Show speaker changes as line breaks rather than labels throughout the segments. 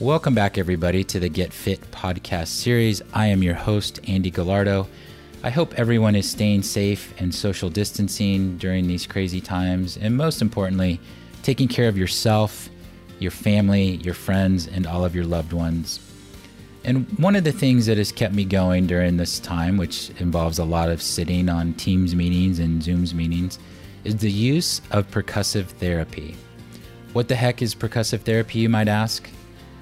Welcome back, everybody, to the Get Fit podcast series. I am your host, Andy Gallardo. I hope everyone is staying safe and social distancing during these crazy times, and most importantly, taking care of yourself, your family, your friends, and all of your loved ones. And one of the things that has kept me going during this time, which involves a lot of sitting on Teams meetings and Zooms meetings, is the use of percussive therapy. What the heck is percussive therapy, you might ask?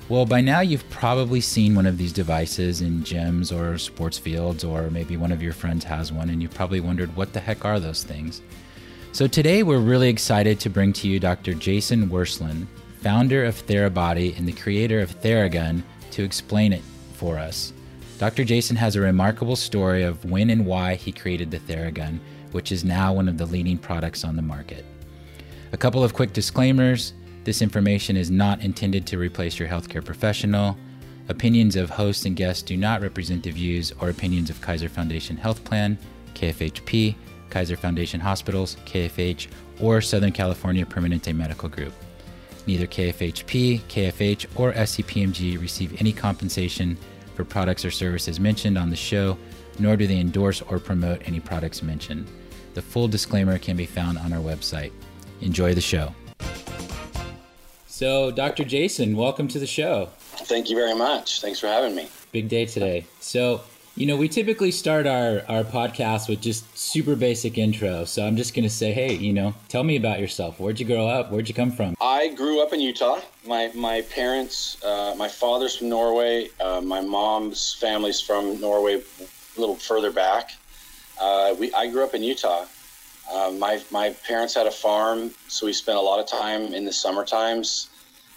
Well, by now you've probably seen one of these devices in gyms or sports fields, or maybe one of your friends has one, and you've probably wondered what the heck are those things? So today we're really excited to bring to you Dr. Jason Wersland, founder of Therabody and the creator of Theragun, to explain it for us. Dr. Jason has a remarkable story of when and why he created the Theragun, which is now one of the leading products on the market. A couple of quick disclaimers. This information is not intended to replace your healthcare professional. Opinions of hosts and guests do not represent the views or opinions of Kaiser Foundation Health Plan, KFHP, Kaiser Foundation Hospitals, KFH, or Southern California Permanente Medical Group. Neither KFHP, KFH, or SCPMG receive any compensation for products or services mentioned on the show, nor do they endorse or promote any products mentioned. The full disclaimer can be found on our website. Enjoy the show. So, Dr. Jason, welcome to the show.
Thank you very much. Thanks for having me.
Big day today. So, you know, we typically start our, our podcast with just super basic intro. So I'm just going to say, hey, you know, tell me about yourself. Where'd you grow up? Where'd you come from?
I grew up in Utah. My, my parents, uh, my father's from Norway. Uh, my mom's family's from Norway, a little further back. Uh, we, I grew up in Utah. Uh, my my parents had a farm, so we spent a lot of time in the summer times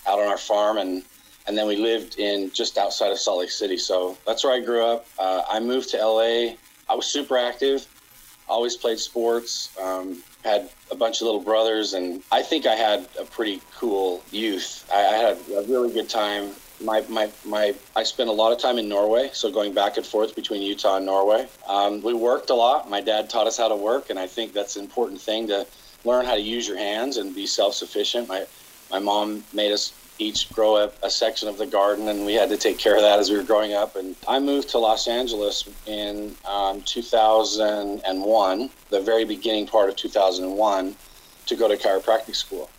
out on our farm, and and then we lived in just outside of Salt Lake City. So that's where I grew up. Uh, I moved to LA. I was super active, always played sports. Um, had a bunch of little brothers, and I think I had a pretty cool youth. I, I had a really good time my, my, my, I spent a lot of time in Norway, so going back and forth between Utah and Norway. Um, we worked a lot. My dad taught us how to work, and I think that's an important thing to learn how to use your hands and be self-sufficient. My, my mom made us each grow a, a section of the garden, and we had to take care of that as we were growing up. And I moved to Los Angeles in um, 2001, the very beginning part of 2001, to go to chiropractic school.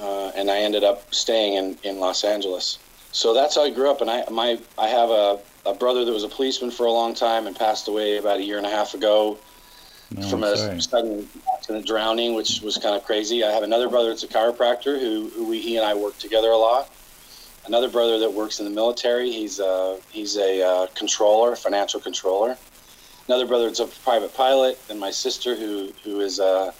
Uh, and I ended up staying in, in Los Angeles so that's how I grew up. And I my I have a, a brother that was a policeman for a long time and passed away about a year and a half ago no, from a sorry. sudden accident drowning, which was kind of crazy. I have another brother that's a chiropractor who, who we, he and I work together a lot. Another brother that works in the military. He's a he's a uh, controller, financial controller. Another brother that's a private pilot, and my sister who who is a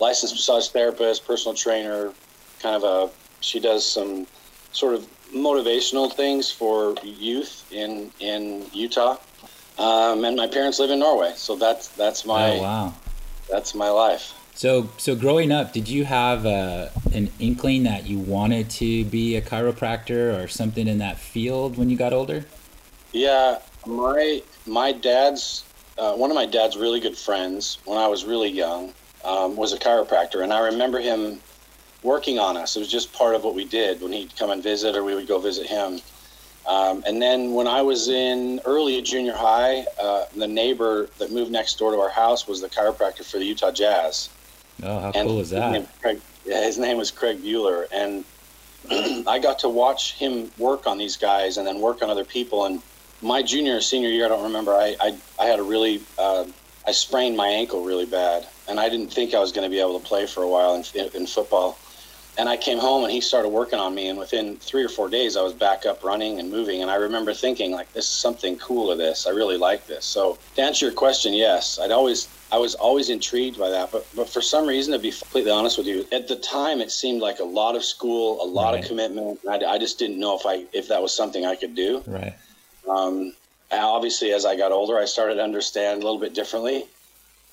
licensed massage therapist, personal trainer, kind of a she does some sort of motivational things for youth in in Utah. Um, and my parents live in Norway, so that's that's my oh, wow. that's my life.
So so growing up, did you have uh, an inkling that you wanted to be a chiropractor or something in that field when you got older?
Yeah, my my dad's uh, one of my dad's really good friends when I was really young um, was a chiropractor, and I remember him working on us. It was just part of what we did when he'd come and visit, or we would go visit him. Um, and then when I was in early junior high, uh, the neighbor that moved next door to our house was the chiropractor for the Utah Jazz.
Oh, how and cool is that?
His name, Craig, yeah, his name was Craig Bueller, and I got to watch him work on these guys and then work on other people. And my junior or senior year, I don't remember. I I, I had a really uh, I sprained my ankle really bad, and I didn't think I was going to be able to play for a while in, in football and I came home and he started working on me and within three or four days I was back up running and moving. And I remember thinking like this is something cool to this. I really like this. So to answer your question yes I'd always I was always intrigued by that. But but for some reason to be completely honest with you at the time it seemed like a lot of school a lot right. of commitment I, I just didn't know if I if that was something I could do.
Right.
Um, obviously as I got older I started to understand a little bit differently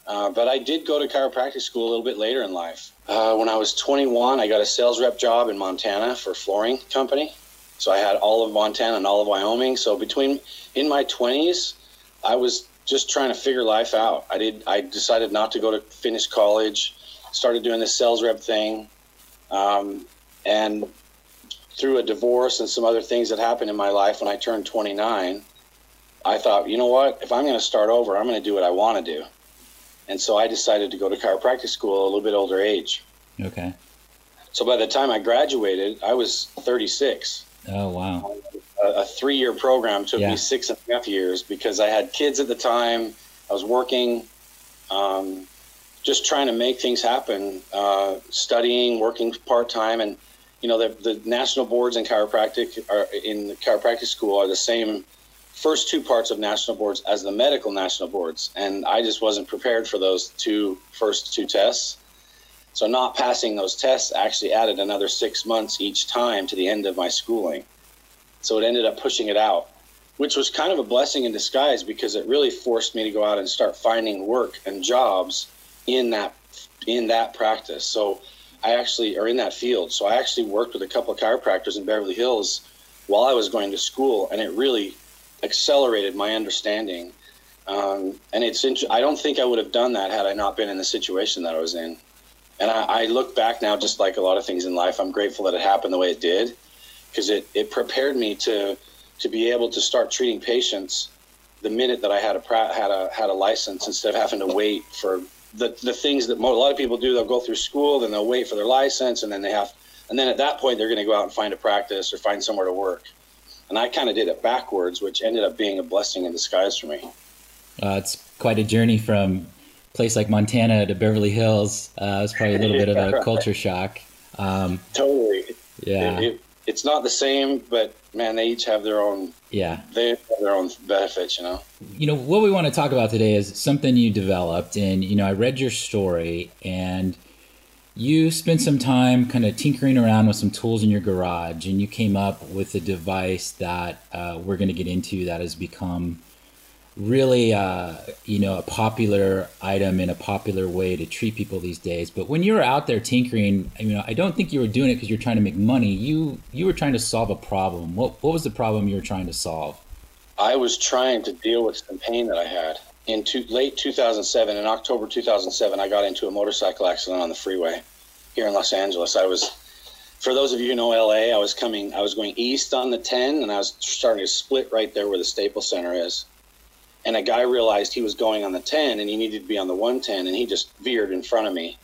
uh, but I did go to chiropractic school a little bit later in life. Uh, when I was 21, I got a sales rep job in Montana for a flooring company. So I had all of Montana and all of Wyoming. So between in my 20s, I was just trying to figure life out. I did. I decided not to go to finish college. Started doing the sales rep thing, um, and through a divorce and some other things that happened in my life when I turned 29, I thought, you know what? If I'm going to start over, I'm going to do what I want to do. And so I decided to go to chiropractic school a little bit older age.
Okay.
So by the time I graduated, I was 36.
Oh, wow.
A, a three year program took
Yeah.
me six and a half years because I had kids at the time. I was working, um, just trying to make things happen, uh, studying, working part time. And, you know, the, the national boards in chiropractic are in the chiropractic school are the same first two parts of national boards as the medical national boards. And I just wasn't prepared for those two first two tests. So not passing those tests actually added another six months each time to the end of my schooling. So it ended up pushing it out, which was kind of a blessing in disguise because it really forced me to go out and start finding work and jobs in that in that practice. So I actually are in that field. So I actually worked with a couple of chiropractors in Beverly Hills while I was going to school, and it really accelerated my understanding. Um, and it's int- I don't think I would have done that had I not been in the situation that I was in. And I, I look back now, just like a lot of things in life, I'm grateful that it happened the way it did, because it, it prepared me to to be able to start treating patients the minute that I had a had a had a license instead of having to wait for the, the things that a lot of people do. They'll go through school, then they'll wait for their license, and then they have, and then at that point they're going to go out and find a practice or find somewhere to work. And I kind of did it backwards, which ended up being a blessing in disguise for me.
Uh, it's quite a journey from a place like Montana to Beverly Hills. Uh, it was probably a little bit of a
right.
culture shock. Um,
Totally.
yeah,
It, it, it's not the same, but man, they each have their own
yeah.
they have their own benefits, you know.
You know, what we want to talk about today is something you developed. And, you know, I read your story and you spent some time kind of tinkering around with some tools in your garage and you came up with a device that uh, we're going to get into that has become really, uh, you know, a popular item in a popular way to treat people these days. But when you were out there tinkering, you know, I don't think you were doing it because you're trying to make money. You you were trying to solve a problem. What what was the problem you were trying to solve?
I was trying to deal with some pain that I had. In two, late 2007, in October 2007, I got into a motorcycle accident on the freeway here in Los Angeles. I was, for those of you who know LA, I was coming, I was going east on the 10, and I was starting to split right there where the Staples Center is. And a guy realized he was going on the 10 and he needed to be on the 110, and he just veered in front of me.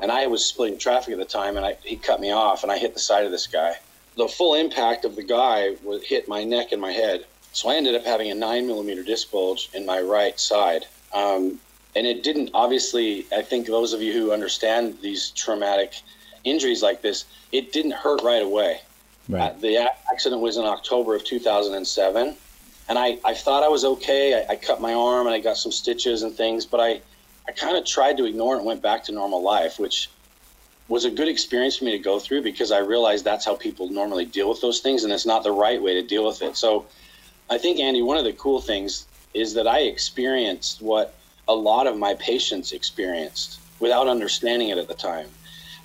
And I was splitting traffic at the time, and I, he cut me off, and I hit the side of this guy. The full impact of the guy hit my neck and my head. So I ended up having a nine millimeter disc bulge in my right side. Um, and it didn't, obviously, I think those of you who understand these traumatic injuries like this, it didn't hurt right away. Uh, the accident was in October of 2007. And I, I thought I was okay. I, I cut my arm and I got some stitches and things, but I, I kind of tried to ignore it and went back to normal life, which was a good experience for me to go through because I realized that's how people normally deal with those things and it's not the right way to deal with it. So I think, Andy, one of the cool things is that I experienced what a lot of my patients experienced without understanding it at the time.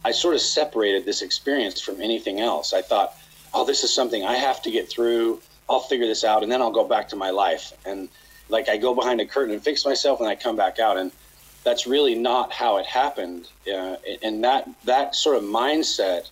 I sort of separated this experience from anything else. I thought, oh, this is something I have to get through. I'll figure this out and then I'll go back to my life. And like I go behind a curtain and fix myself and I come back out. And that's really not how it happened. Uh, and that, that sort of mindset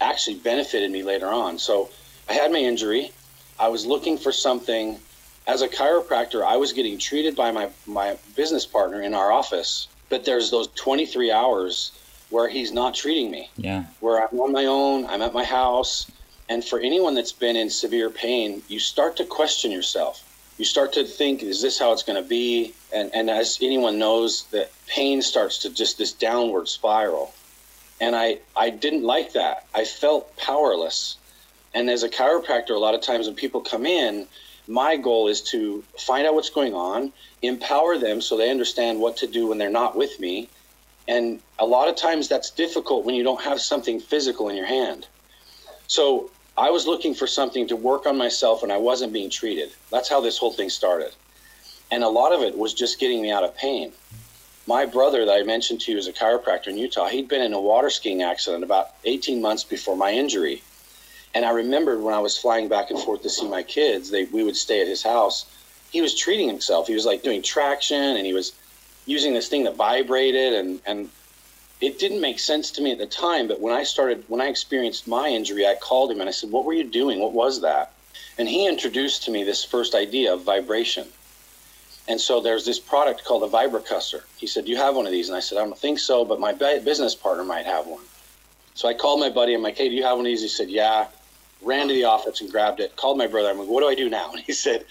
actually benefited me later on. So I had my injury. I was looking for something. As a chiropractor, I was getting treated by my, my business partner in our office. But there's those 23 hours where he's not treating me
Yeah.
where I'm on my own, I'm at my house. And for anyone that's been in severe pain, you start to question yourself. You start to think, is this how it's going to be? And, and as anyone knows, that pain starts to just this downward spiral. And I, I didn't like that. I felt powerless. And as a chiropractor, a lot of times when people come in, my goal is to find out what's going on, empower them so they understand what to do when they're not with me, and a lot of times that's difficult when you don't have something physical in your hand. So I was looking for something to work on myself and I wasn't being treated. That's how this whole thing started. And a lot of it was just getting me out of pain. My brother that I mentioned to you is a chiropractor in Utah. He'd been in a water skiing accident about 18 months before my injury. And I remembered when I was flying back and forth to see my kids, they, we would stay at his house. He was treating himself. He was like doing traction and he was using this thing that vibrated and and it didn't make sense to me at the time, but when I started, when I experienced my injury, I called him and I said, What were you doing? What was that? And he introduced to me this first idea of vibration. And so there's this product called a Vibracussor. He said, Do You have one of these? And I said, I don't think so, but my business partner might have one. So I called my buddy. And I'm like, Hey, do you have one of these? He said, Yeah. Ran to the office and grabbed it. Called my brother. I'm like, What do I do now? And he said,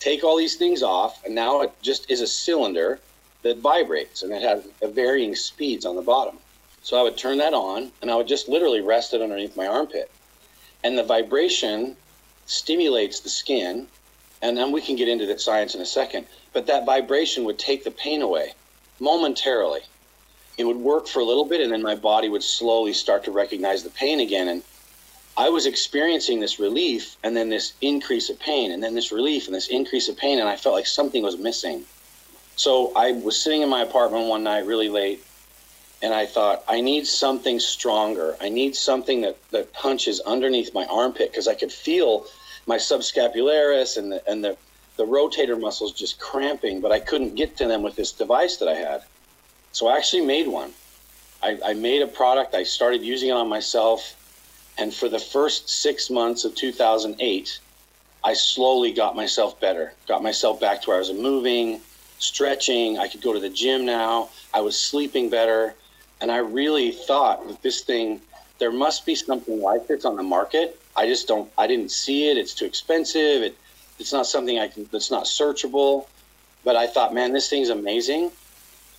Take all these things off. And now it just is a cylinder that vibrates and it has varying speeds on the bottom. So I would turn that on and I would just literally rest it underneath my armpit. And the vibration stimulates the skin. And then we can get into the science in a second. But that vibration would take the pain away momentarily. It would work for a little bit and then my body would slowly start to recognize the pain again. And I was experiencing this relief and then this increase of pain and then this relief and this increase of pain. And I felt like something was missing. So I was sitting in my apartment one night really late and I thought, I need something stronger. I need something that, that punches underneath my armpit because I could feel my subscapularis and the, and the, the rotator muscles just cramping, but I couldn't get to them with this device that I had. So I actually made one. I, I made a product, I started using it on myself. And for the first six months of 2008, I slowly got myself better, got myself back to where I was moving, stretching. I could go to the gym now. I was sleeping better. And I really thought that this thing, there must be something like this on the market. I just don't, I didn't see it. It's too expensive. It, it's not something I can, that's not searchable. But I thought, man, this thing's amazing.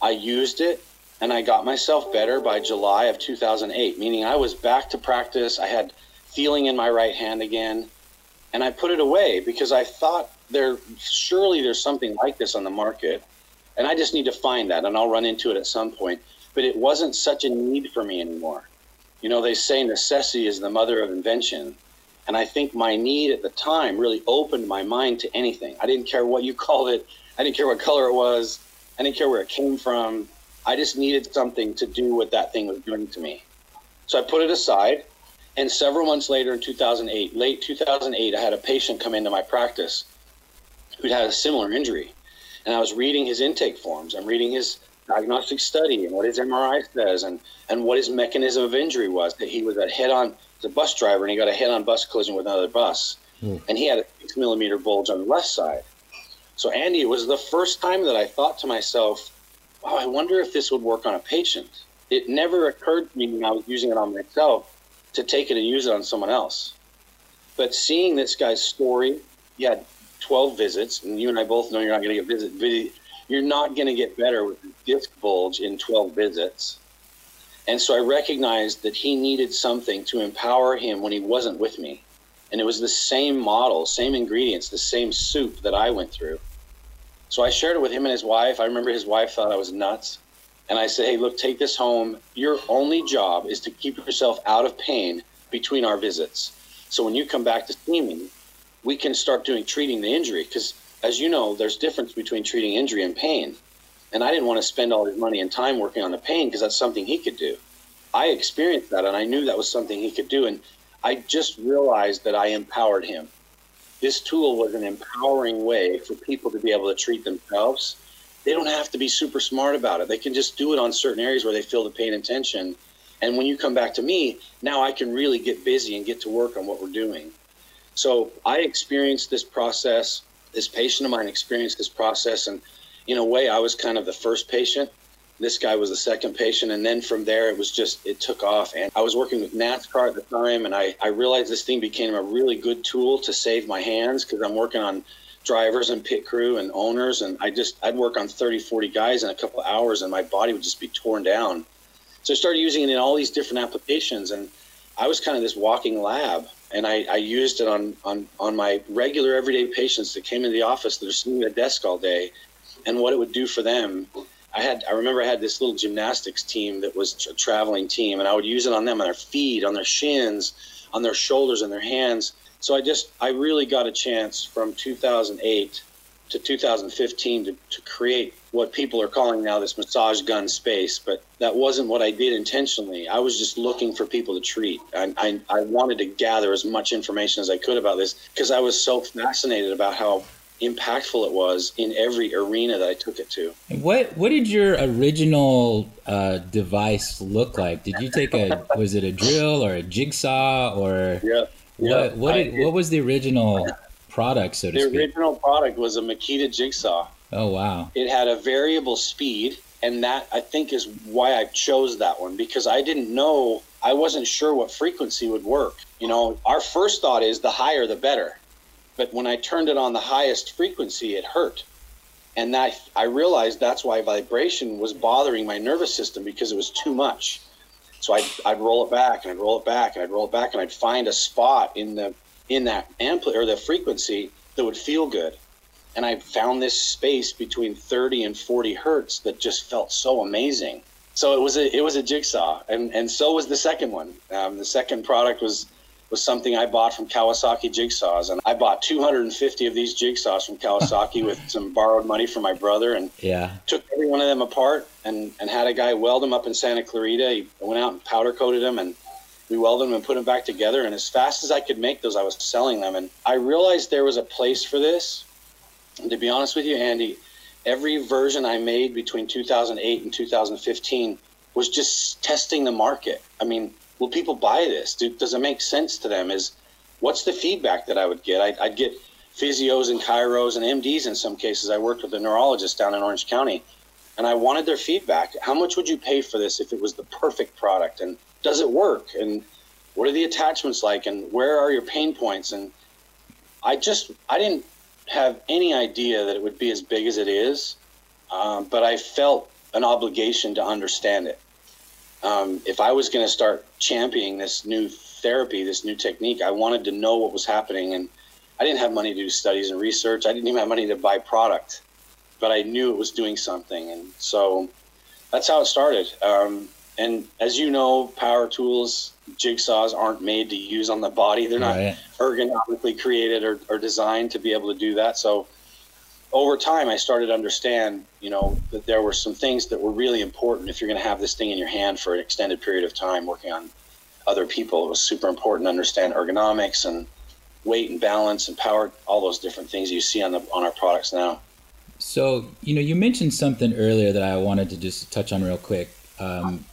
I used it and I got myself better by July of 2008, meaning I was back to practice. I had feeling in my right hand again. And I put it away because I thought there surely there's something like this on the market. And i just need to find that and i'll run into it at some point. But it wasn't such a need for me anymore. You know they say necessity is the mother of invention. And i think my need at the time really opened my mind to anything. I didn't care what you called it. I didn't care what color it was. I didn't care where it came from i just needed something to do what that thing was doing to me so i put it aside and several months later in 2008 late 2008 i had a patient come into my practice who'd had a similar injury. And I was reading his intake forms. I'm reading his diagnostic study and what his MRI says and, and what his mechanism of injury was. That he was a head on, the bus driver, and he got a head on bus collision with another bus. Mm. And he had a six millimeter bulge on the left side. So, Andy, it was the first time that I thought to myself, wow, I wonder if this would work on a patient. It never occurred to me when I was using it on myself to take it and use it on someone else. But seeing this guy's story, he had 12 visits, and you and I both know you're not going to get visit. You're not going to get better with disc bulge in 12 visits. And so I recognized that he needed something to empower him when he wasn't with me. And it was the same model, same ingredients, the same soup that I went through. So I shared it with him and his wife. I remember his wife thought I was nuts. And I said, hey, look, take this home. Your only job is to keep yourself out of pain between our visits. So when you come back to see me, we can start doing treating the injury because as you know there's difference between treating injury and pain and i didn't want to spend all his money and time working on the pain because that's something he could do i experienced that and i knew that was something he could do and i just realized that i empowered him this tool was an empowering way for people to be able to treat themselves they don't have to be super smart about it they can just do it on certain areas where they feel the pain and tension and when you come back to me now i can really get busy and get to work on what we're doing so I experienced this process. This patient of mine experienced this process, and in a way, I was kind of the first patient. This guy was the second patient, and then from there, it was just it took off. And I was working with NASCAR at the time, and I I realized this thing became a really good tool to save my hands because I'm working on drivers and pit crew and owners and i just i'd work on 30 40 guys in a couple hours and my body would just be torn down so i started using it in all these different applications and i was kind of this walking lab and I, I, used it on, on, on my regular everyday patients that came into the office that are sitting at a desk all day and what it would do for them. I had I remember I had this little gymnastics team that was a traveling team and I would use it on them on their feet, on their shins, on their shoulders and their hands. So I just I really got a chance from 2008 to 2015 to, to create what people are calling now this massage gun space, but that wasn't what I did intentionally. I was just looking for people to treat. I, I, I wanted to gather as much information as I could about this because I was so fascinated about how impactful it was in every arena that I took it to.
What what did your original uh, device look like? Did you take a was it a drill or a jigsaw or
yeah?
What
yeah.
what did, what was the original product so to
the
speak?
The original product was a Makita jigsaw.
Oh wow!
It had a variable speed, and that I think is why I chose that one because I didn't know I wasn't sure what frequency would work. You know, our first thought is the higher the better but when I turned it on the highest frequency, it hurt. And that I realized that's why vibration was bothering my nervous system because it was too much. So I'd, I'd roll it back and I'd roll it back and I'd roll it back and I'd find a spot in the in that ampli- or the frequency that would feel good. And I found this space between 30 and 40 hertz that just felt so amazing. So it was a it was a jigsaw, and and so was the second one. Um, the second product was was something I bought from Kawasaki Jigsaws. And I bought 250 of these jigsaws from Kawasaki with some borrowed money from my brother and
yeah.
took every one of them apart and, and had a guy weld them up in Santa Clarita. He went out and powder coated them and we welded them and put them back together. And as fast as I could make those, I was selling them. And I realized there was a place for this. And to be honest with you, Andy, every version I made between 2008 and 2015 was just testing the market. I mean, will people buy this? Do, does it make sense to them? Is what's the feedback that I would get? I'd, I'd, get physios and chiros and MDs in some cases. I worked with a neurologist down in Orange County, and I wanted their feedback. How much would you pay for this if it was the perfect product? And does it work? And what are the attachments like? And where are your pain points? And I just I didn't have any idea that it would be as big as it is, um, but I felt an obligation to understand it um, if I was going to start championing this new therapy, this new technique, I wanted to know what was happening. And I didn't have money to do studies and research. I didn't even have money to buy product, but I knew it was doing something. And so that's how it started. Um, and as you know, power tools, jigsaws aren't made to use on the body. They're not right. ergonomically created or, or designed to be able to do that. So over time, I started to understand, you know, that there were some things that were really important if you're going to have this thing in your hand for an extended period of time working on other people. It was super important to understand ergonomics and weight and balance and power, all those different things you see on the on our products now.
So, you know, you mentioned something earlier that I wanted to just touch on real quick. Um,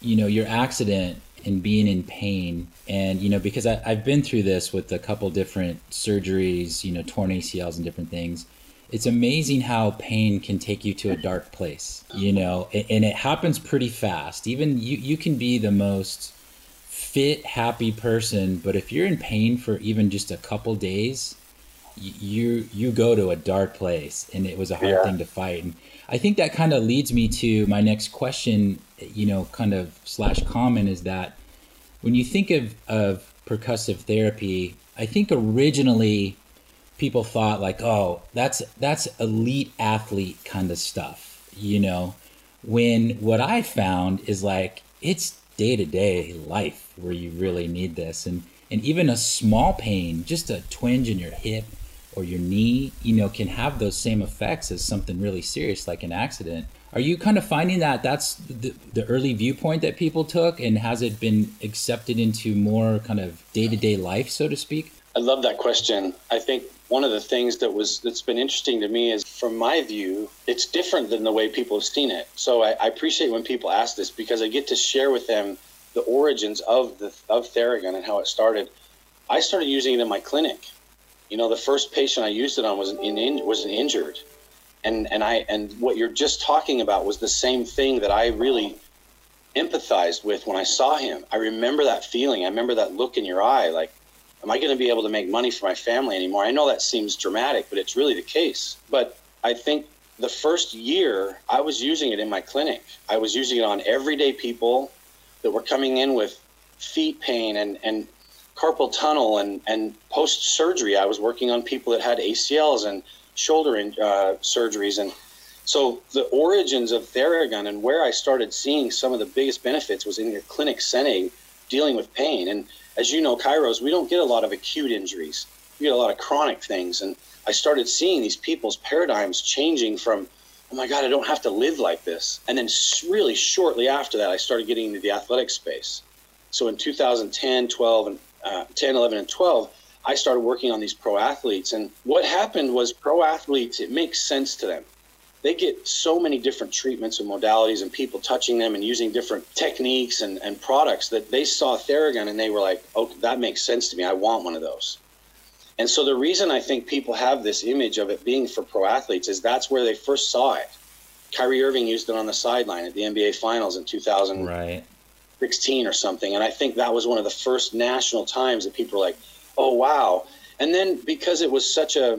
you know, your accident and being in pain, and you know, because I, I've been through this with a couple different surgeries, you know, torn ACLs and different things it's amazing how pain can take you to a dark place, you know, and it happens pretty fast. Even you, you can be the most fit, happy person, but if you're in pain for even just a couple days, you you go to a dark place, and it was a hard yeah. thing to fight. And I think that kind of leads me to my next question, you know, kind of slash comment is that when you think of of percussive therapy, I think originally people thought like, oh, that's that's elite athlete kind of stuff, you know. When what I found is like it's day to day life where you really need this, and and even a small pain, just a twinge in your hip or your knee, you know, can have those same effects as something really serious like an accident. Are you kind of finding that that's the, the early viewpoint that people took, and has it been accepted into more kind of day to day life, so to speak?
I love that question. I think one of the things that was that's been interesting to me is from my view it's different than the way people have seen it. So I, I, appreciate when people ask this because i get to share with them the origins of the of theragun and how it started. I started using it in my clinic. You know the first patient i used it on was an in, was an injured. And and i and what you're just talking about was the same thing that i really empathized with when i saw him. I remember that feeling. I remember that look in your eye like am I going to be able to make money for my family anymore? I know that seems dramatic, but it's really the case. But I think the first year I was using it in my clinic. I was using it on everyday people that were coming in with feet pain and, and carpal tunnel and, and post surgery. I was working on people that had ACLs and shoulder in, uh, surgeries. And so the origins of Theragun and where I started seeing some of the biggest benefits was in your clinic setting dealing with pain. And as you know, chiros, we don't get a lot of acute injuries. We get a lot of chronic things. And I started seeing these people's paradigms changing from, oh my God, I don't have to live like this. And then really shortly after that, I started getting into the athletic space. So in 2010, 12, and uh, 10, 11, and 12, I started working on these pro athletes. And what happened was pro athletes, it makes sense to them. They get so many different treatments and modalities and people touching them and using different techniques and, and products that they saw Theragun and they were like, oh, that makes sense to me. I want one of those. And so the reason I think people have this image of it being for pro athletes is that's where they first saw it. Kyrie Irving used it on the sideline at the NBA Finals in 2016 right. or something, and I think that was one of the first national times that people were like, "Oh wow!" And then because it was such a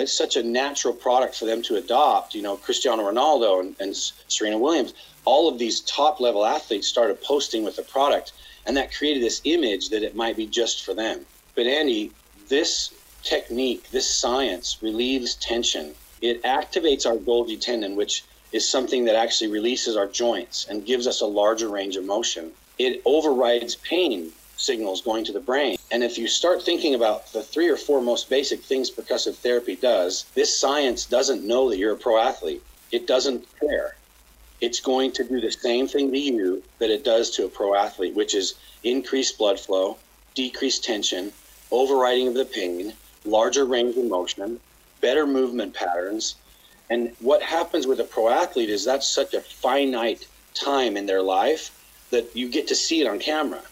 it's such a natural product for them to adopt, you know, Cristiano Ronaldo and, and Serena Williams, all of these top level athletes started posting with the product, and that created this image that it might be just for them. But Andy, this technique, this science relieves tension. It activates our Golgi tendon, which is something that actually releases our joints and gives us a larger range of motion. It overrides pain signals going to the brain. And if you start thinking about the three or four most basic things percussive therapy does, this science doesn't know that you're a pro athlete. It doesn't care. It's going to do the same thing to you that it does to a pro athlete, which is increase blood flow, decrease tension, overriding of the pain, larger range of motion, better movement patterns. And what happens with a pro athlete is that's such a finite time in their life that you get to see it on camera.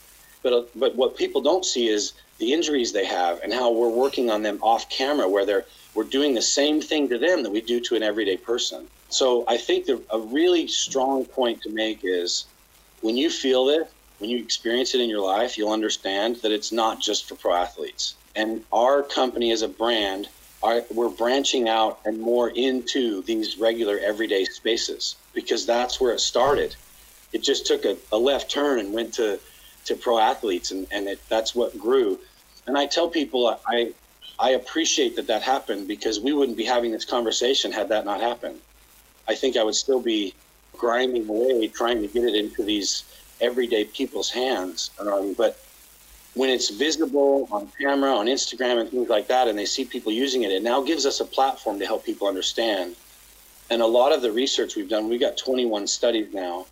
But, uh, but what people don't see is the injuries they have and how we're working on them off camera, where they're, we're doing the same thing to them that we do to an everyday person. So I think the, a really strong point to make is when you feel it, when you experience it in your life, you'll understand that it's not just for pro athletes. And our company as a brand, we're branching out and more into these regular everyday spaces because that's where it started. It just took a, a left turn and went to, to pro athletes, and, and it, that's what grew. And I tell people I, I appreciate that that happened because we wouldn't be having this conversation had that not happened. I think I would still be grinding away trying to get it into these everyday people's hands. Um, but when it's visible on camera, on Instagram, and things like that, and they see people using it, it now gives us a platform to help people understand. And a lot of the research we've done, we've got 21 studies now,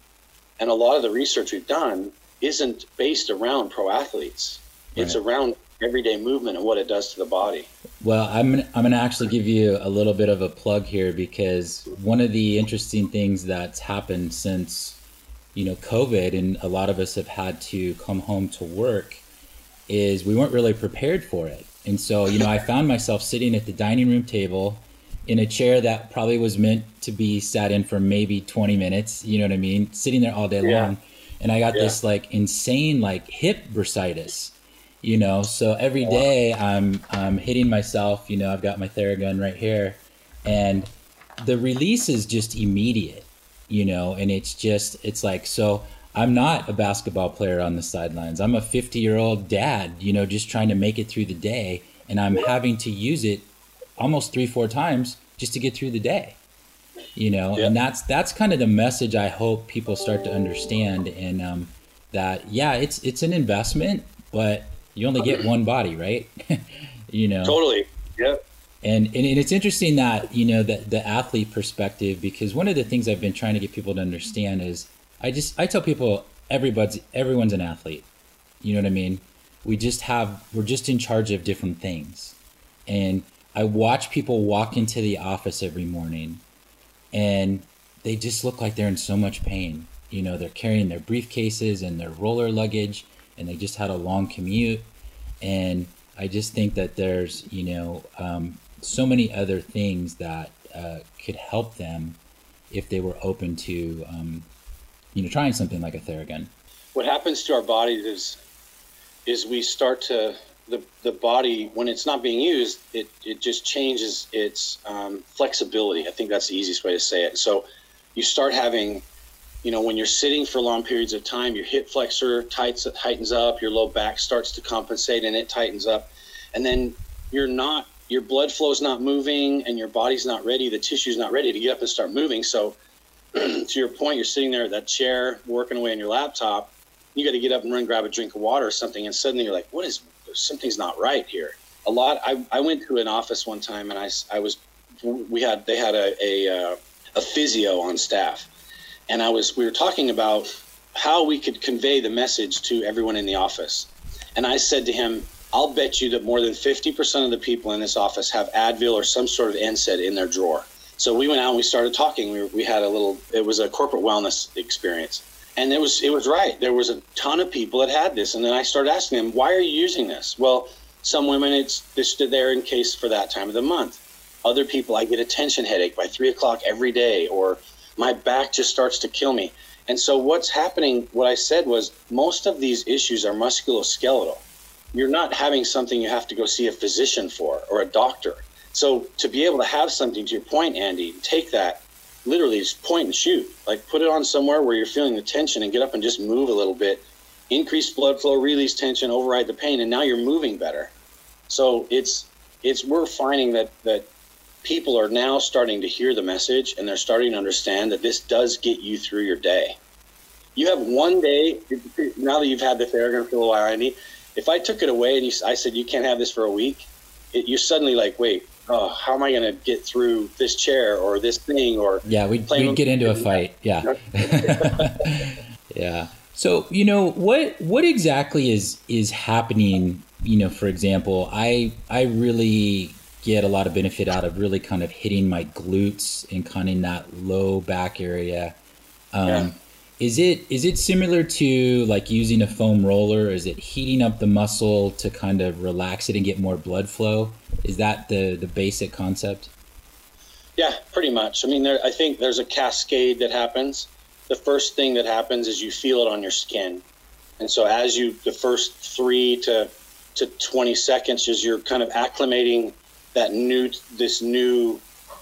and a lot of the research we've done isn't based around pro athletes. Right. It's around everyday movement and what it does to the body.
Well, I'm I'm going to actually give you a little bit of a plug here because one of the interesting things that's happened since you know, COVID and a lot of us have had to come home to work is we weren't really prepared for it. And so, you know, I found myself sitting at the dining room table in a chair that probably was meant to be sat in for maybe 20 minutes, you know what I mean? Sitting there all day yeah. long. And I got yeah. this like insane like hip bursitis, you know. So every day I'm I'm hitting myself, you know, I've got my Theragun right here and the release is just immediate you know, and it's just, it's like, so I'm not a basketball player on the sidelines. I'm a 50 year old dad, you know, just trying to make it through the day. And I'm having to use it almost three, four times just to get through the day, you know, yeah. and that's, that's kind of the message I hope people start to understand. And, um, that, yeah, it's, it's an investment, but you only get one body, right? you know,
totally. yeah
and, and it's interesting that you know the, the athlete perspective because one of the things i've been trying to get people to understand is i just i tell people everybody's everyone's an athlete you know what i mean we just have we're just in charge of different things and i watch people walk into the office every morning and they just look like they're in so much pain you know they're carrying their briefcases and their roller luggage and they just had a long commute and i just think that there's you know um, so many other things that uh, could help them if they were open to, um, you know, trying something like a Theragun.
What happens to our bodies is, is we start to the the body when it's not being used, it it just changes its um, flexibility. I think that's the easiest way to say it. So, you start having you know, when you're sitting for long periods of time, your hip flexor tights, tightens up, your low back starts to compensate and it tightens up. And then you're not your blood flow is not moving and your body's not ready, the tissue's not ready to get up and start moving. So, to your point, you're sitting there at that chair working away on your laptop. You got to get up and run, grab a drink of water or something, and suddenly you're like, "What is? Something's not right here." A lot. I, I went to an office one time, and I, I was, we had they had a a, uh, a physio on staff, and I was we were talking about how we could convey the message to everyone in the office, and I said to him, I'll bet you that more than 50% of the people in this office have Advil or some sort of NSAID in their drawer. So we went out and we started talking. We, we had a little, it was a corporate wellness experience. And it was, it was right. There was a ton of people that had this. And then I started asking them, why are you using this? Well, some women, it's just there in case for that time of the month. Other people, I get a tension headache by three o'clock every day, or my back just starts to kill me. And so what's happening, what I said was most of these issues are musculoskeletal. You're not having something you have to go see a physician for or a doctor. So to be able to have something to your point, Andy, take that literally just point and shoot. Like put it on somewhere where you're feeling the tension and get up and just move a little bit. Increase blood flow, release tension, override the pain, and now you're moving better. So it's it's we're finding that that people are now starting to hear the message and they're starting to understand that this does get you through your day. You have one day, now that you've had the Theragun for a while, Andy, if I took it away and you, I said, you can't have this for a week, it, you're suddenly like, wait, oh, how am I going to get through this chair or this thing? Or
yeah, we'd, we'd get into a fight. Yeah. yeah. So, you know, what, what exactly is, is happening? You know, for example, I, I really get a lot of benefit out of really kind of hitting my glutes and kind of in that low back area. Um, yeah. Is it is it similar to like using a foam roller? Is it heating up the muscle to kind of relax it and get more blood flow? Is that the the basic concept?
Yeah, pretty much. I mean, there, I think there's a cascade that happens. The first thing that happens is you feel it on your skin, and so as you the first three to to 20 seconds as you're kind of acclimating that new this new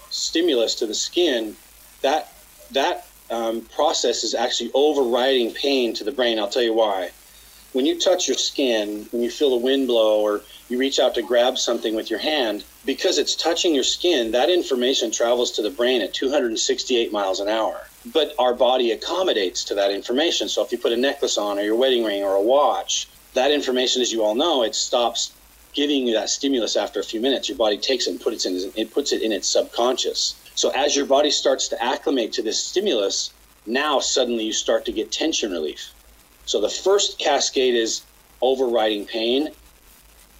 stimulus to the skin, that that um, process is actually overriding pain to the brain. I'll tell you why. When you touch your skin, when you feel the wind blow, or you reach out to grab something with your hand, because it's touching your skin, that information travels to the brain at 268 miles an hour. But our body accommodates to that information. So if you put a necklace on, or your wedding ring, or a watch, that information, as you all know, it stops giving you that stimulus after a few minutes, your body takes it and puts it in, it puts it in its subconscious. So as your body starts to acclimate to this stimulus, now suddenly you start to get tension relief. So the first cascade is overriding pain.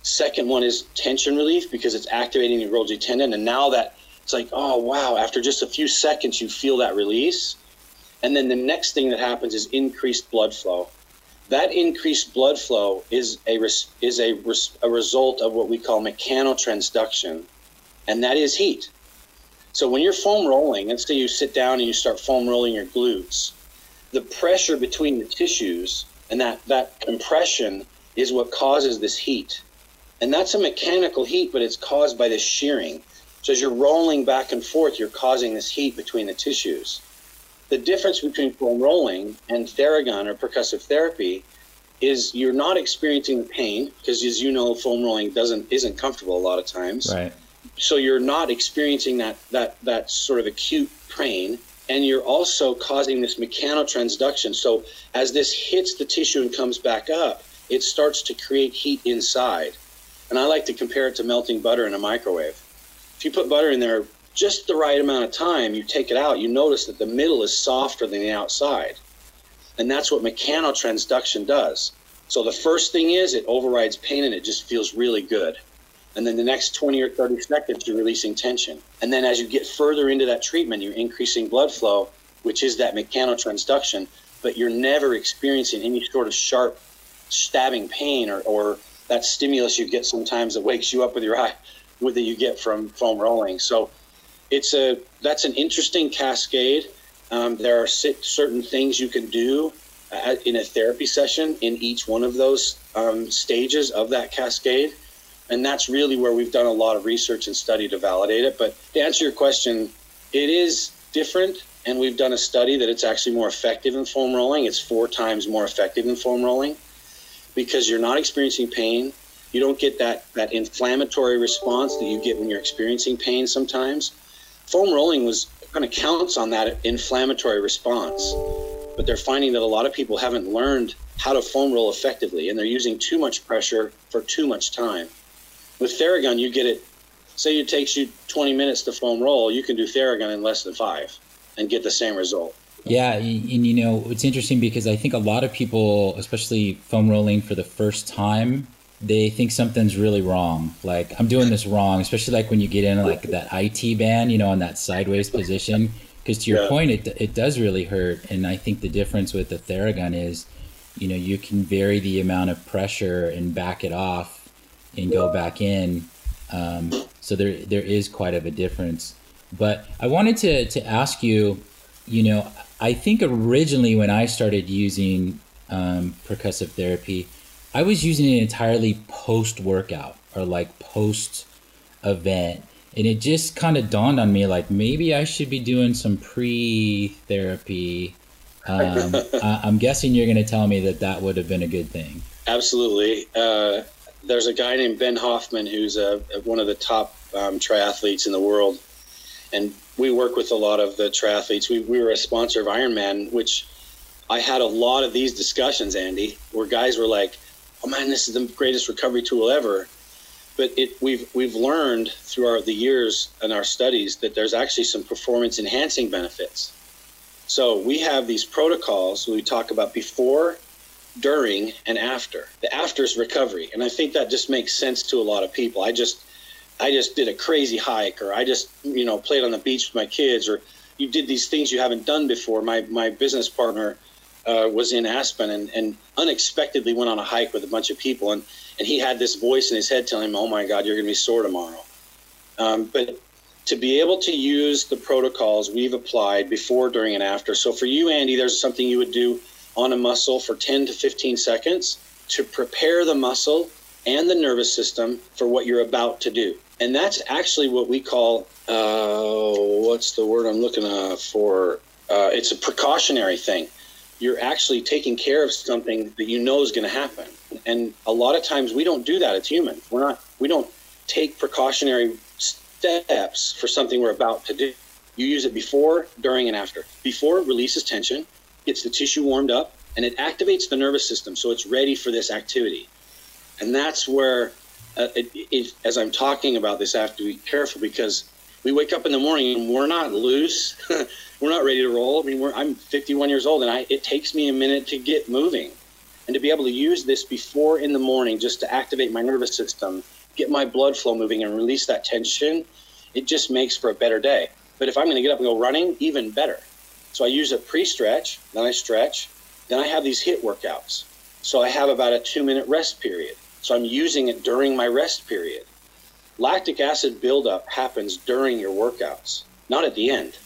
Second one is tension relief because it's activating the Golgi tendon. And now that it's like, oh, wow, after just a few seconds, you feel that release. And then the next thing that happens is increased blood flow that increased blood flow is a is a, a result of what we call mechanotransduction, and that is heat. So when you're foam rolling, let's say you sit down and you start foam rolling your glutes, the pressure between the tissues and that that compression is what causes this heat, and that's a mechanical heat, but it's caused by this shearing. So as you're rolling back and forth, you're causing this heat between the tissues. The difference between foam rolling and Theragun or percussive therapy is you're not experiencing the pain because as you know foam rolling doesn't isn't comfortable a lot of times.
Right
so you're not experiencing that that that sort of acute pain and you're also causing this mechanotransduction so as this hits the tissue and comes back up it starts to create heat inside and i like to compare it to melting butter in a microwave if you put butter in there just the right amount of time, you take it out, you notice that the middle is softer than the outside. And that's what mechanotransduction does. So the first thing is it overrides pain and it just feels really good. And then the next 20 or 30 seconds, you're releasing tension. And then as you get further into that treatment, you're increasing blood flow, which is that mechanotransduction, but you're never experiencing any sort of sharp stabbing pain or, or that stimulus you get sometimes that wakes you up with your eye with that you get from foam rolling. So it's a that's an interesting cascade. Um, there are certain things you can do uh, in a therapy session in each one of those um, stages of that cascade, and that's really where we've done a lot of research and study to validate it. But to answer your question, it is different, and we've done a study that it's actually more effective in foam rolling. It's four times more effective in foam rolling because you're not experiencing pain. You don't get that, that inflammatory response that you get when you're experiencing pain sometimes foam rolling was kind of counts on that inflammatory response. But they're finding that a lot of people haven't learned how to foam roll effectively and they're using too much pressure for too much time. With Theragun, you get it, say it takes you 20 minutes to foam roll, you can do Theragun in less than five and get the same result.
Yeah, and you know, it's interesting because I think a lot of people, especially foam rolling for the first time, they think something's really wrong. Like I'm doing this wrong, especially like when you get in like that IT band, you know, in that sideways position. Because to your yeah. point, it it does really hurt. And I think the difference with the Theragun is, you know, you can vary the amount of pressure and back it off, and go back in. Um, so there there is quite of a difference. But I wanted to to ask you, you know, I think originally when I started using um, percussive therapy, I was using it entirely post workout or like post event. And it just kind of dawned on me like maybe I should be doing some pre therapy. Um, I, am guessing you're going to tell me that that would have been a good thing.
Absolutely. Uh, there's a guy named Ben Hoffman who's a, one of the top um, triathletes in the world. And we work with a lot of the triathletes. We, we were a sponsor of Ironman, which I had a lot of these discussions, Andy, where guys were like, "Oh man, this is the greatest recovery tool ever," but it we've we've learned through our the years and our studies that there's actually some performance enhancing benefits. So we have these protocols we talk about before, during, and after. The after is recovery, and I think that just makes sense to a lot of people. I just I just did a crazy hike, or I just you know played on the beach with my kids, or you did these things you haven't done before. My my business partner uh, was in Aspen and, and unexpectedly went on a hike with a bunch of people. And, and he had this voice in his head telling him, Oh my God, you're going to be sore tomorrow. Um, but to be able to use the protocols we've applied before, during, and after. So for you, Andy, there's something you would do on a muscle for 10 to 15 seconds to prepare the muscle and the nervous system for what you're about to do. And that's actually what we call, uh, what's the word I'm looking uh, for? Uh, it's a precautionary thing you're actually taking care of something that you know is going to happen. And a lot of times we don't do that as humans. We're not, we don't take precautionary steps for something we're about to do. You use it before, during, and after. Before, releases tension, gets the tissue warmed up, and it activates the nervous system so it's ready for this activity. And that's where, uh, it, it, as I'm talking about this, I have to be careful because we wake up in the morning and we're not loose. we're not ready to roll. I mean, I'm 51 years old and I, it takes me a minute to get moving. And to be able to use this before in the morning just to activate my nervous system, get my blood flow moving and release that tension, it just makes for a better day. But if I'm going to get up and go running, even better. So I use a pre stretch, then I stretch, then I have these HIT workouts. So I have about a two minute rest period. So I'm using it during my rest period. Lactic acid buildup happens during your workouts, not at the end.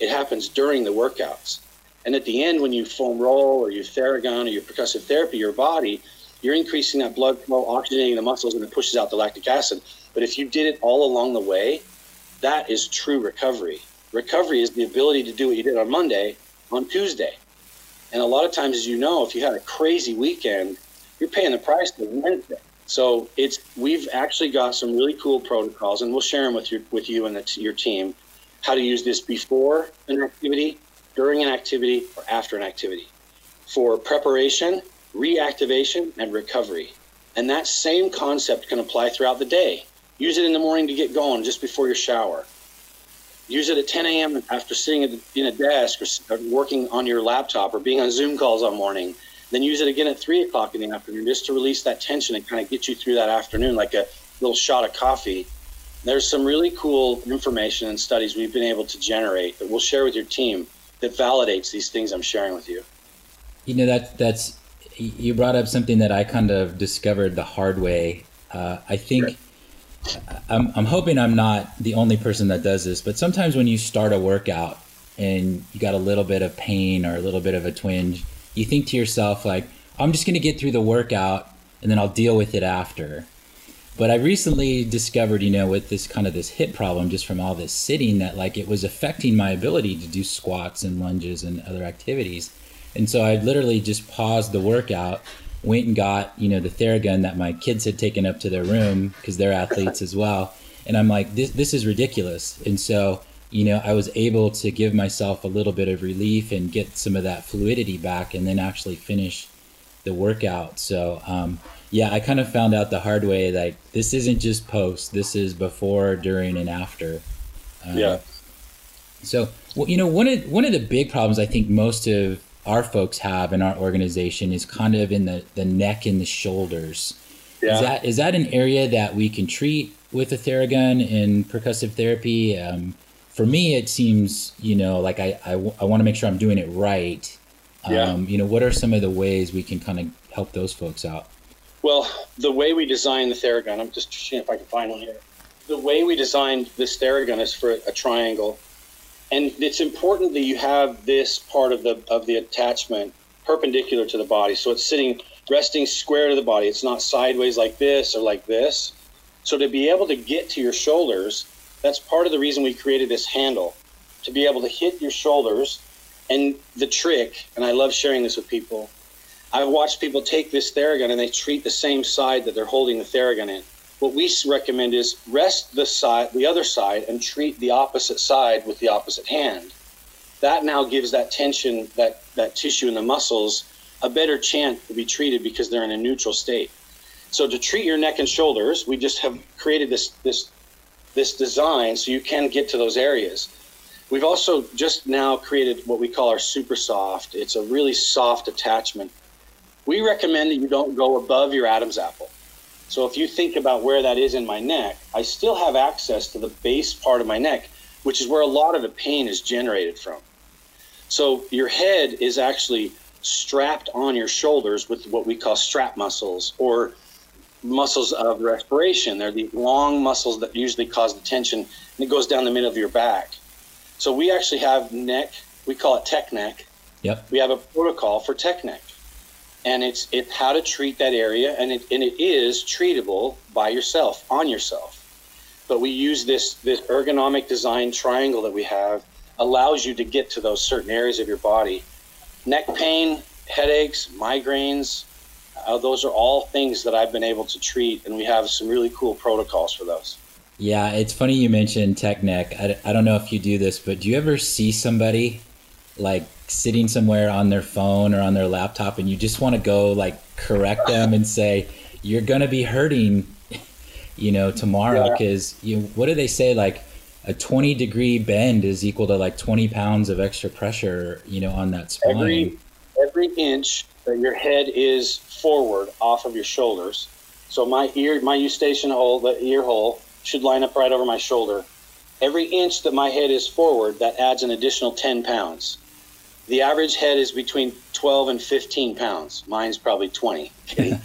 It happens during the workouts. And at the end, when you foam roll or you Theragun or your percussive therapy, your body, you're increasing that blood flow, oxygenating the muscles, and it pushes out the lactic acid. But if you did it all along the way, that is true recovery. Recovery is the ability to do what you did on Monday on Tuesday. And a lot of times, as you know, if you had a crazy weekend, you're paying the price for Wednesday. So it's we've actually got some really cool protocols, and we'll share them with your with you and the, your team. How to use this before an activity, during an activity, or after an activity, for preparation, reactivation, and recovery. And that same concept can apply throughout the day. Use it in the morning to get going, just before your shower. Use it at 10 a.m. after sitting in a desk or working on your laptop or being on Zoom calls all morning then use it again at three o'clock in the afternoon just to release that tension and kind of get you through that afternoon like a little shot of coffee. There's some really cool information and studies we've been able to generate that we'll share with your team that validates these things I'm sharing with you.
You know that that's you brought up something that I kind of discovered the hard way. Uh, I think. Sure. I'm, I'm hoping I'm not the only person that does this, but sometimes when you start a workout and you got a little bit of pain or a little bit of a twinge, you think to yourself like i'm just going to get through the workout and then i'll deal with it after. But i recently discovered you know with this kind of this hip problem just from all this sitting that like it was affecting my ability to do squats and lunges and other activities. And so i literally just paused the workout went and got you know the theragun that my kids had taken up to their room because they're athletes as well and i'm like this, this is ridiculous and so you know, I was able to give myself a little bit of relief and get some of that fluidity back and then actually finish the workout. So, um, yeah, I kind of found out the hard way like this isn't just post, this is before, during, and after.
Uh, yeah.
So, well, you know, one of one of the big problems I think most of our folks have in our organization is kind of in the, the neck and the shoulders. Yeah. Is that is that an area that we can treat with a Theragun in percussive therapy? Um, for me, it seems you know like I I, w- I want to make sure I'm doing it right. Um, yeah. You know, what are some of the ways we can kind of help those folks out?
Well, the way we designed the Theragun, I'm just seeing if I can find one here. The way we designed this Theragun is for a triangle, and it's important that you have this part of the of the attachment perpendicular to the body, so it's sitting resting square to the body. It's not sideways like this or like this. So to be able to get to your shoulders, that's part of the reason we created this handle to be able to hit your shoulders. And the trick, and I love sharing this with people, I've watched people take this Theragun and they treat the same side that they're holding the Theragun in. What we recommend is rest the side, the other side, and treat the opposite side with the opposite hand. That now gives that tension, that that tissue in the muscles, a better chance to be treated because they're in a neutral state. So to treat your neck and shoulders, we just have created this this this design so you can get to those areas. We've also just now created what we call our super soft. It's a really soft attachment. We recommend that you don't go above your Adam's apple. So if you think about where that is in my neck, I still have access to the base part of my neck, which is where a lot of the pain is generated from. So your head is actually strapped on your shoulders with what we call strap muscles or muscles of respiration. They're the long muscles that usually cause the tension, and it goes down the middle of your back. So we actually have neck. We call it tech neck.
Yep.
We have a protocol for tech neck, and it's it's how to treat that area, and it and it is treatable by yourself on yourself. But we use this this ergonomic design triangle that we have allows you to get to those certain areas of your body. Neck pain, headaches, migraines, uh, those are all things that I've been able to treat, and we have some really cool protocols for those.
Yeah, it's funny you mentioned tech neck. I, I don't know if you do this, but do you ever see somebody like sitting somewhere on their phone or on their laptop and you just want to go like correct them and say, you're going to be hurting, you know, tomorrow? Because, yeah. you what do they say? Like, a 20 degree bend is equal to like 20 pounds of extra pressure, you know, on that spine.
Every, every inch that your head is forward off of your shoulders. So my ear, my eustachian hole, the ear hole, should line up right over my shoulder. Every inch that my head is forward, that adds an additional 10 pounds. The average head is between 12 and 15 pounds. Mine's probably 20. but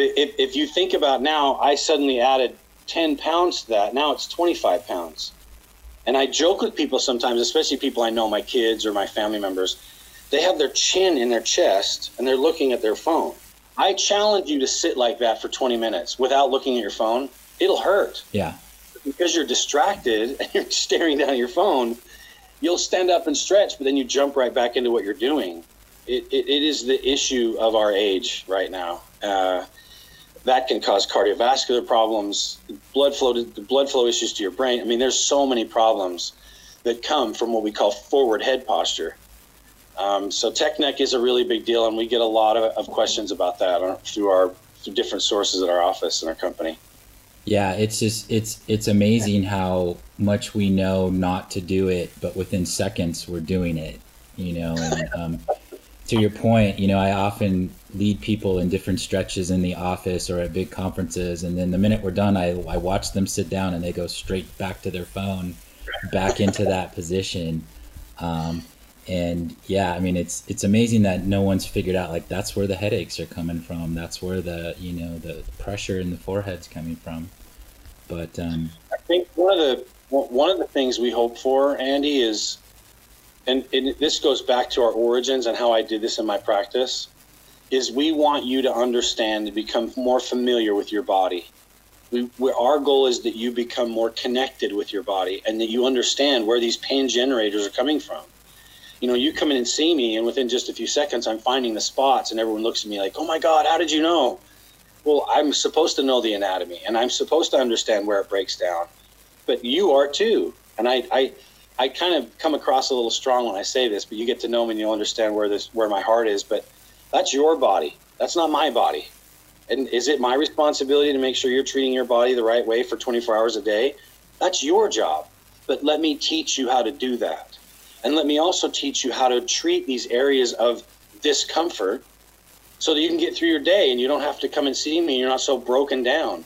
if, if you think about now, I suddenly added 10 pounds to that. Now it's 25 pounds. And I joke with people sometimes, especially people I know, my kids or my family members they have their chin in their chest and they're looking at their phone. I challenge you to sit like that for 20 minutes without looking at your phone. It'll hurt.
Yeah.
Because you're distracted and you're staring down your phone, you'll stand up and stretch, but then you jump right back into what you're doing. It, it, it is the issue of our age right now. Uh, that can cause cardiovascular problems, blood flow, to, blood flow issues to your brain. I mean, there's so many problems that come from what we call forward head posture. Um, so TechNeck is a really big deal, and we get a lot of, of questions about that through our through different sources at our office and our company.
Yeah, it's just it's it's amazing how much we know not to do it, but within seconds we're doing it. You know, and um, to your point, you know, I often lead people in different stretches in the office or at big conferences, and then the minute we're done, I I watch them sit down and they go straight back to their phone, back into that position. Um, and yeah i mean it's it's amazing that no one's figured out like that's where the headaches are coming from that's where the you know the pressure in the forehead's coming from but um,
i think one of the one of the things we hope for andy is and, and this goes back to our origins and how i did this in my practice is we want you to understand and become more familiar with your body we, we, our goal is that you become more connected with your body and that you understand where these pain generators are coming from you know, you come in and see me, and within just a few seconds, I'm finding the spots, and everyone looks at me like, "Oh my God, how did you know?" Well, I'm supposed to know the anatomy, and I'm supposed to understand where it breaks down, but you are too. And I, I, I kind of come across a little strong when I say this, but you get to know me, and you'll understand where this, where my heart is. But that's your body. That's not my body. And is it my responsibility to make sure you're treating your body the right way for 24 hours a day? That's your job. But let me teach you how to do that. And let me also teach you how to treat these areas of discomfort so that you can get through your day and you don't have to come and see me and you're not so broken down.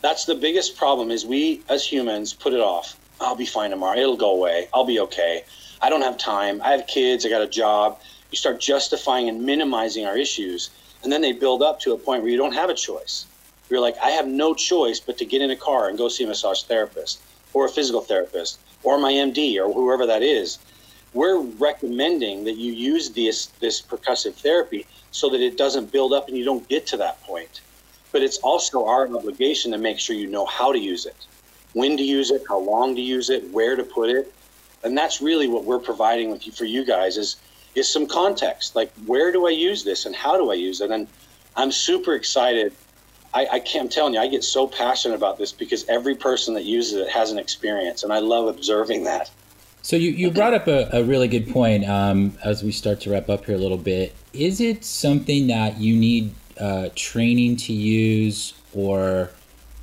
That's the biggest problem is we as humans put it off. I'll be fine tomorrow. It'll go away. I'll be okay. I don't have time. I have kids. I got a job. You start justifying and minimizing our issues. And then they build up to a point where you don't have a choice. You're like, I have no choice but to get in a car and go see a massage therapist or a physical therapist or my MD or whoever that is. We're recommending that you use this, this percussive therapy so that it doesn't build up and you don't get to that point. But it's also our obligation to make sure you know how to use it, when to use it, how long to use it, where to put it. And that's really what we're providing with you for you guys is is some context. Like where do I use this and how do I use it? And I'm super excited. I, I can't, I'm telling you, I get so passionate about this because every person that uses it has an experience, and I love observing that.
So you, you brought up a, a really good point um, as we start to wrap up here a little bit. Is it something that you need uh, training to use, or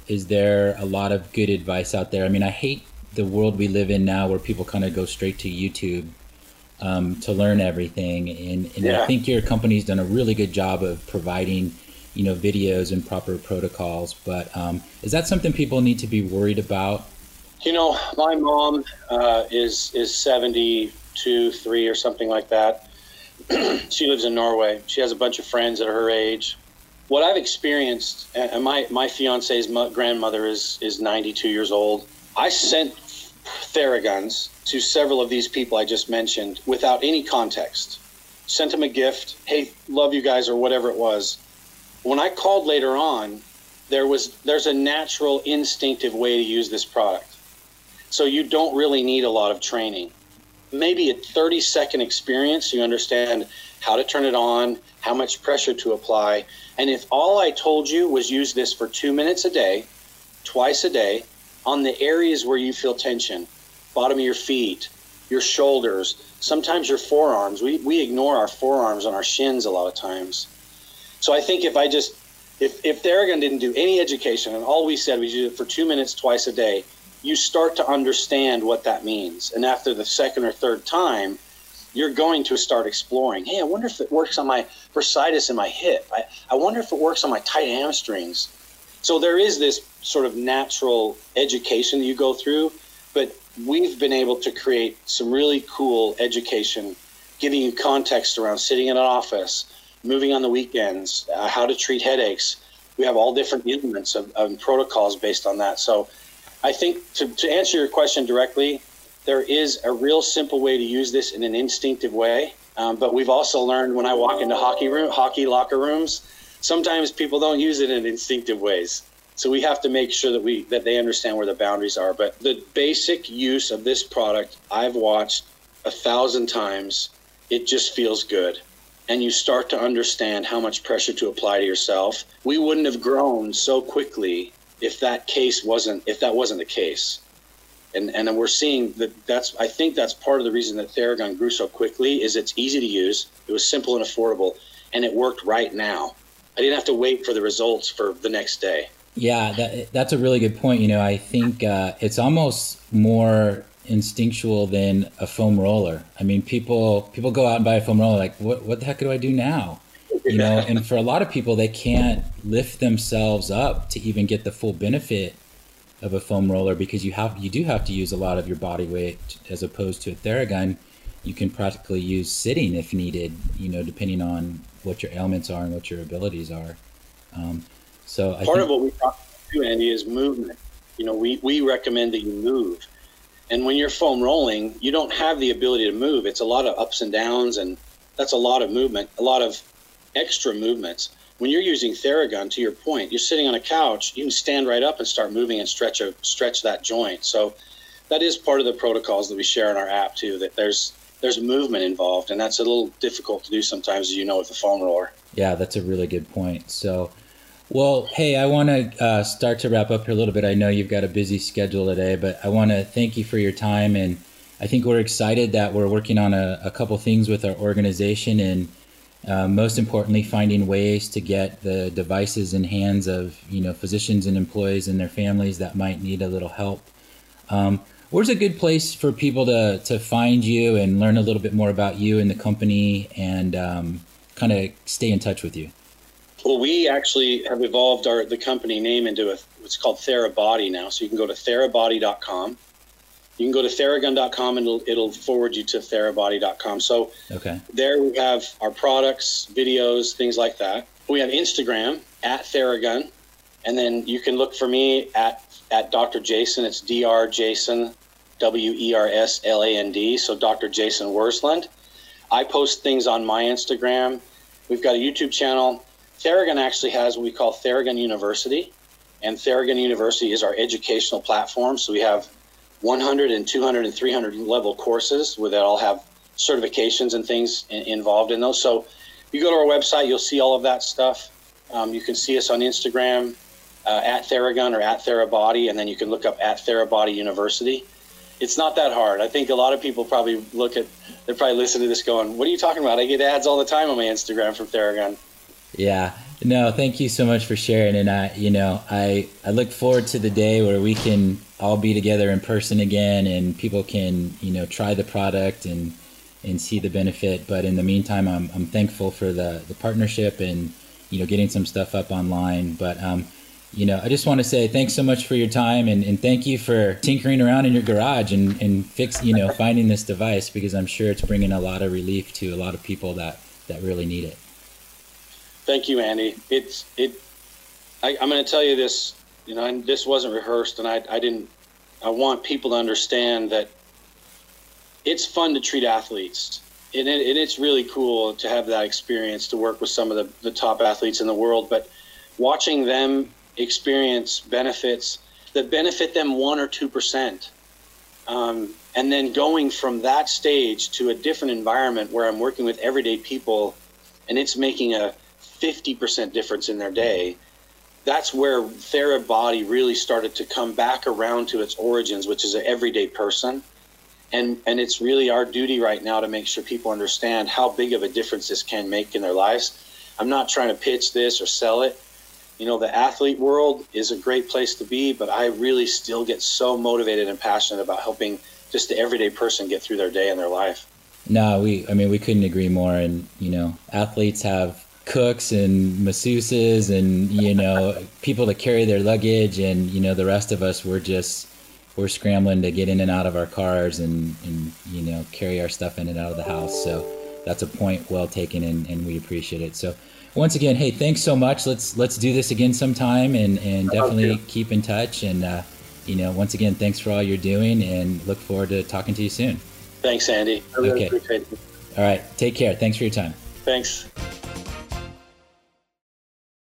is there a lot of good advice out there? I mean, I hate the world we live in now where people kind of go straight to YouTube um, to learn everything, and, and yeah. I think your company's done a really good job of providing you know videos and proper protocols. But um, is that something people need to be worried about?
You know, my mom uh, is is seventy two, three, or something like that. she lives in Norway. She has a bunch of friends at her age. What I've experienced, and my my fiance's grandmother is is 92 years old. I sent Theraguns to several of these people I just mentioned without any context. Sent them a gift. Hey, love you guys, or whatever it was. When I called later on, there was there's a natural, instinctive way to use this product. So you don't really need a lot of training maybe a 30 second experience, you understand how to turn it on, how much pressure to apply. And if all I told you was use this for two minutes a day, twice a day, on the areas where you feel tension, bottom of your feet, your shoulders, sometimes your forearms. We, we ignore our forearms and our shins a lot of times. So I think if I just, if, if Theragun didn't do any education and all we said was use it for two minutes twice a day, you start to understand what that means. And after the second or third time, you're going to start exploring. Hey, I wonder if it works on my bursitis in my hip. I, I wonder if it works on my tight hamstrings. So there is this sort of natural education that you go through, but we've been able to create some really cool education, giving you context around sitting in an office, moving on the weekends, uh, how to treat headaches. We have all different elements of, of protocols based on that. So I think to, to answer your question directly, there is a real simple way to use this in an instinctive way. Um, but we've also learned when I walk into hockey room, hockey locker rooms, sometimes people don't use it in instinctive ways. So we have to make sure that we that they understand where the boundaries are. But the basic use of this product, I've watched a thousand times. It just feels good and you start to understand how much pressure to apply to yourself. We wouldn't have grown so quickly if that case wasn't if that wasn't the case. And and we're seeing that that's i think that's part of the reason that theragun grew so quickly is it's easy to use it was simple and affordable and it worked right now. I didn't have to wait for the results for the next day.
Yeah that, that's a really good point. You know i think uh, it's almost more instinctual than a foam roller. I mean people people go out and buy a foam roller like what, what the heck do i do now you know and for a lot of people they can't lift themselves up to even get the full benefit of a foam roller because you have you do have to use a lot of your body weight as opposed to a theragun. You can practically use sitting if needed you know depending on what your ailments are and what your abilities are. Um, so
I part think, of what we talk to andy is movement. You know we, we recommend that you move. And when you're foam rolling you don't have the ability to move. It's a lot of ups and downs and that's a lot of movement a lot of extra movements. When you're using Theragun, to your point, you're sitting on a couch, you can stand right up and start moving and stretch a, stretch that joint. So that is part of the protocols that we share in our app too. That there's there's movement involved, and that's a little difficult to do sometimes, as you know, with the foam roller.
Yeah, that's a really good point. So, well, hey, I want to uh, start to wrap up here a little bit. I know you've got a busy schedule today, but I want to thank you for your time, and I think we're excited that we're working on a, a couple things with our organization and uh, most importantly, finding ways to get the devices in hands of you know physicians and employees and their families that might need a little help. Um, where's a good place for people to to find you and learn a little bit more about you and the company and um, kind of stay in touch with you?
Well, we actually have evolved our the company name into a what's called Therabody now. So you can go to therabody.com. You can go to theragun.com and it'll, it'll forward you to therabody.com. So
Okay.
there we have our products, videos, things like that. We have Instagram at Theragun, and then you can look for me at at Dr. Jason. It's Dr. Jason, W E R S L A N D. So Dr. Jason Wersland. I post things on my Instagram. We've got a YouTube channel. Theragun actually has what we call Theragun University, and Theragun University is our educational platform. So we have 100 and 200 and 300 level courses where that all have certifications and things in, involved in those. So you go to our website, you'll see all of that stuff. Um, you can see us on Instagram uh, at Theragun or at Therabody, and then you can look up at Therabody University. It's not that hard. I think a lot of people probably look at, they're probably listening to this going, What are you talking about? I get ads all the time on my Instagram from Theragun.
Yeah. No, thank you so much for sharing. And I, you know, I, I look forward to the day where we can all be together in person again and people can, you know, try the product and, and see the benefit. But in the meantime, I'm, I'm thankful for the, the partnership and, you know, getting some stuff up online. But, um, you know, I just want to say thanks so much for your time and, and thank you for tinkering around in your garage and, and fix, you know, finding this device because I'm sure it's bringing a lot of relief to a lot of people that, that really need it.
Thank you, Andy. It's it. I, I'm going to tell you this. You know, and this wasn't rehearsed, and I, I didn't. I want people to understand that it's fun to treat athletes, and, it, and it's really cool to have that experience to work with some of the, the top athletes in the world. But watching them experience benefits that benefit them one or two percent, um, and then going from that stage to a different environment where I'm working with everyday people, and it's making a 50% difference in their day, that's where Therabody really started to come back around to its origins, which is an everyday person. And, and it's really our duty right now to make sure people understand how big of a difference this can make in their lives. I'm not trying to pitch this or sell it. You know, the athlete world is a great place to be, but I really still get so motivated and passionate about helping just the everyday person get through their day and their life.
No, we, I mean, we couldn't agree more. And, you know, athletes have cooks and masseuses and you know people to carry their luggage. And you know the rest of us we're just we're scrambling to get in and out of our cars and and you know carry our stuff in and out of the house. So that's a point well taken and, and we appreciate it. So once again hey thanks so much. Let's let's do this again sometime and and definitely keep in touch. And uh, you know once again thanks for all you're doing and look forward to talking to you soon.
Thanks andy. I really
okay.
appreciate it.
all right. Take care. Thanks for your time.
Thanks